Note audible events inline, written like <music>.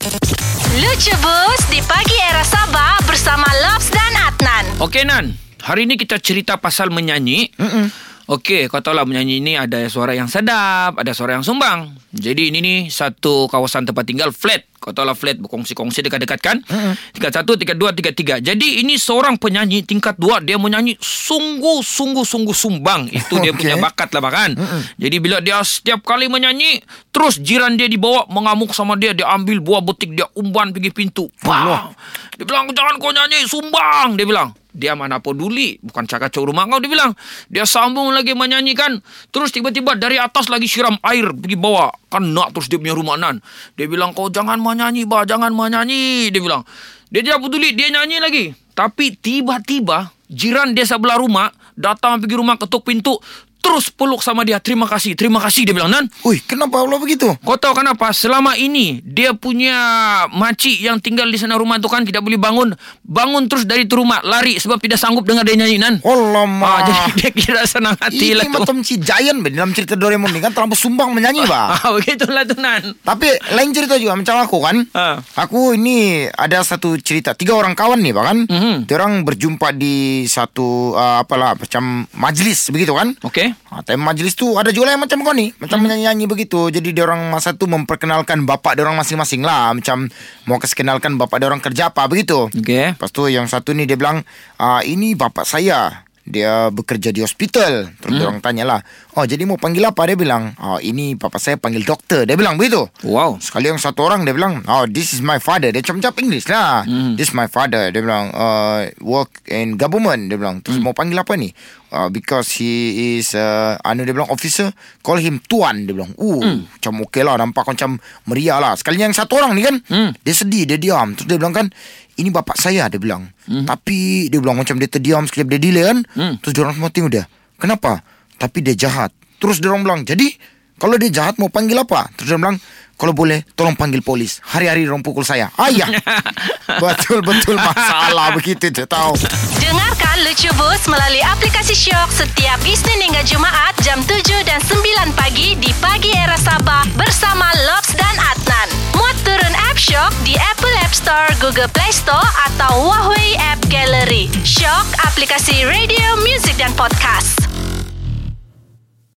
Lucu Bus di pagi era Sabah bersama Lobs dan Adnan. Okey Nan, hari ni kita cerita pasal menyanyi. Okey, kau tahu lah menyanyi ni ada suara yang sedap, ada suara yang sumbang. Jadi ini ni satu kawasan tempat tinggal flat. Kau tahu lah flat berkongsi-kongsi dekat-dekat kan? Tingkat satu, tingkat dua, tingkat tiga. Jadi ini seorang penyanyi tingkat dua dia menyanyi sungguh-sungguh-sungguh sumbang. Itu dia punya bakat lah bahkan. Jadi bila dia setiap kali menyanyi, terus jiran dia dibawa mengamuk sama dia. Dia ambil buah butik, dia umban pergi pintu. Bah! Dia bilang, jangan kau nyanyi, sumbang. Dia bilang. Dia mana peduli Bukan cakap cak rumah kau Dia bilang. Dia sambung lagi menyanyikan. Terus tiba-tiba dari atas lagi siram air Pergi bawa. Kena terus dia punya rumah nan. Dia bilang kau jangan menyanyi bah. Jangan menyanyi. Dia bilang. Dia tidak peduli. Dia nyanyi lagi. Tapi tiba-tiba Jiran dia sebelah rumah Datang pergi rumah ketuk pintu Terus peluk sama dia Terima kasih Terima kasih dia bilang Nan Ui, kenapa Allah begitu? Kau tahu kenapa? Selama ini dia punya makcik yang tinggal di sana rumah tu kan tidak boleh bangun. Bangun terus dari tu rumah lari sebab tidak sanggup dengar dia nyanyi nan. Alamak. Ah, jadi <laughs> dia kira senang hati Ini lah tu. macam si Giant be, dalam cerita Doraemon ni kan terlalu sumbang menyanyi bah. <laughs> Ah, begitulah tu nan. Tapi lain cerita juga macam aku kan. Ah. Aku ini ada satu cerita tiga orang kawan nih bahkan. Mhm. Diorang berjumpa di satu uh, apalah macam majlis begitu kan. Ha, time majlis tu ada juga yang macam kau ni. Macam menyanyi-nyanyi begitu. Jadi dia orang masa tu memperkenalkan bapak dia orang masing-masing lah. Macam mau kasih kenalkan bapak dia orang kerja apa begitu. Okey. Lepas tu yang satu ni dia bilang ah, Ini bapak saya Dia bekerja di hospital. Terus dia orang tanya lah Oh jadi mau panggil apa? Dia bilang oh, Ini bapak saya panggil doktor. Dia bilang begitu. Wow. Sekali yang satu orang dia bilang Oh this is my father. Dia macam-macam English lah. This is my father. Dia bilang uh, Work in government. Dia bilang Terus mau panggil apa ni? Uh, Because he is uh, Anu dia bilang officer. Call him Tuan. Dia bilang Uh Macam okey lah. Nampak macam meriah lah. Sekali yang satu orang ni kan Hmm. Dia sedih Dia diam. Terus dia bilang kan Ini bapak saya Dia bilang Tapi Dia bilang macam dia terdiam Sekejap dia delay kan? Hmm. Terus dia orang semua tengok dia. Kenapa? Tapi dia jahat. Terus dia orang bilang Jadi Kalau dia jahat Mau panggil apa? Terus dia bilang kalau boleh Tolong panggil polis. Hari-hari orang pukul saya. Ayah <laughs> Betul-betul masalah <laughs> Begitu dia tahu. Dengarkan Lucu Bus melalui aplikasi Shock setiap Isnin hingga Jumaat jam 7 dan 9 pagi di Shock di Apple App Store, Google Play Store atau Huawei App Gallery. Shock, aplikasi radio, music dan podcast.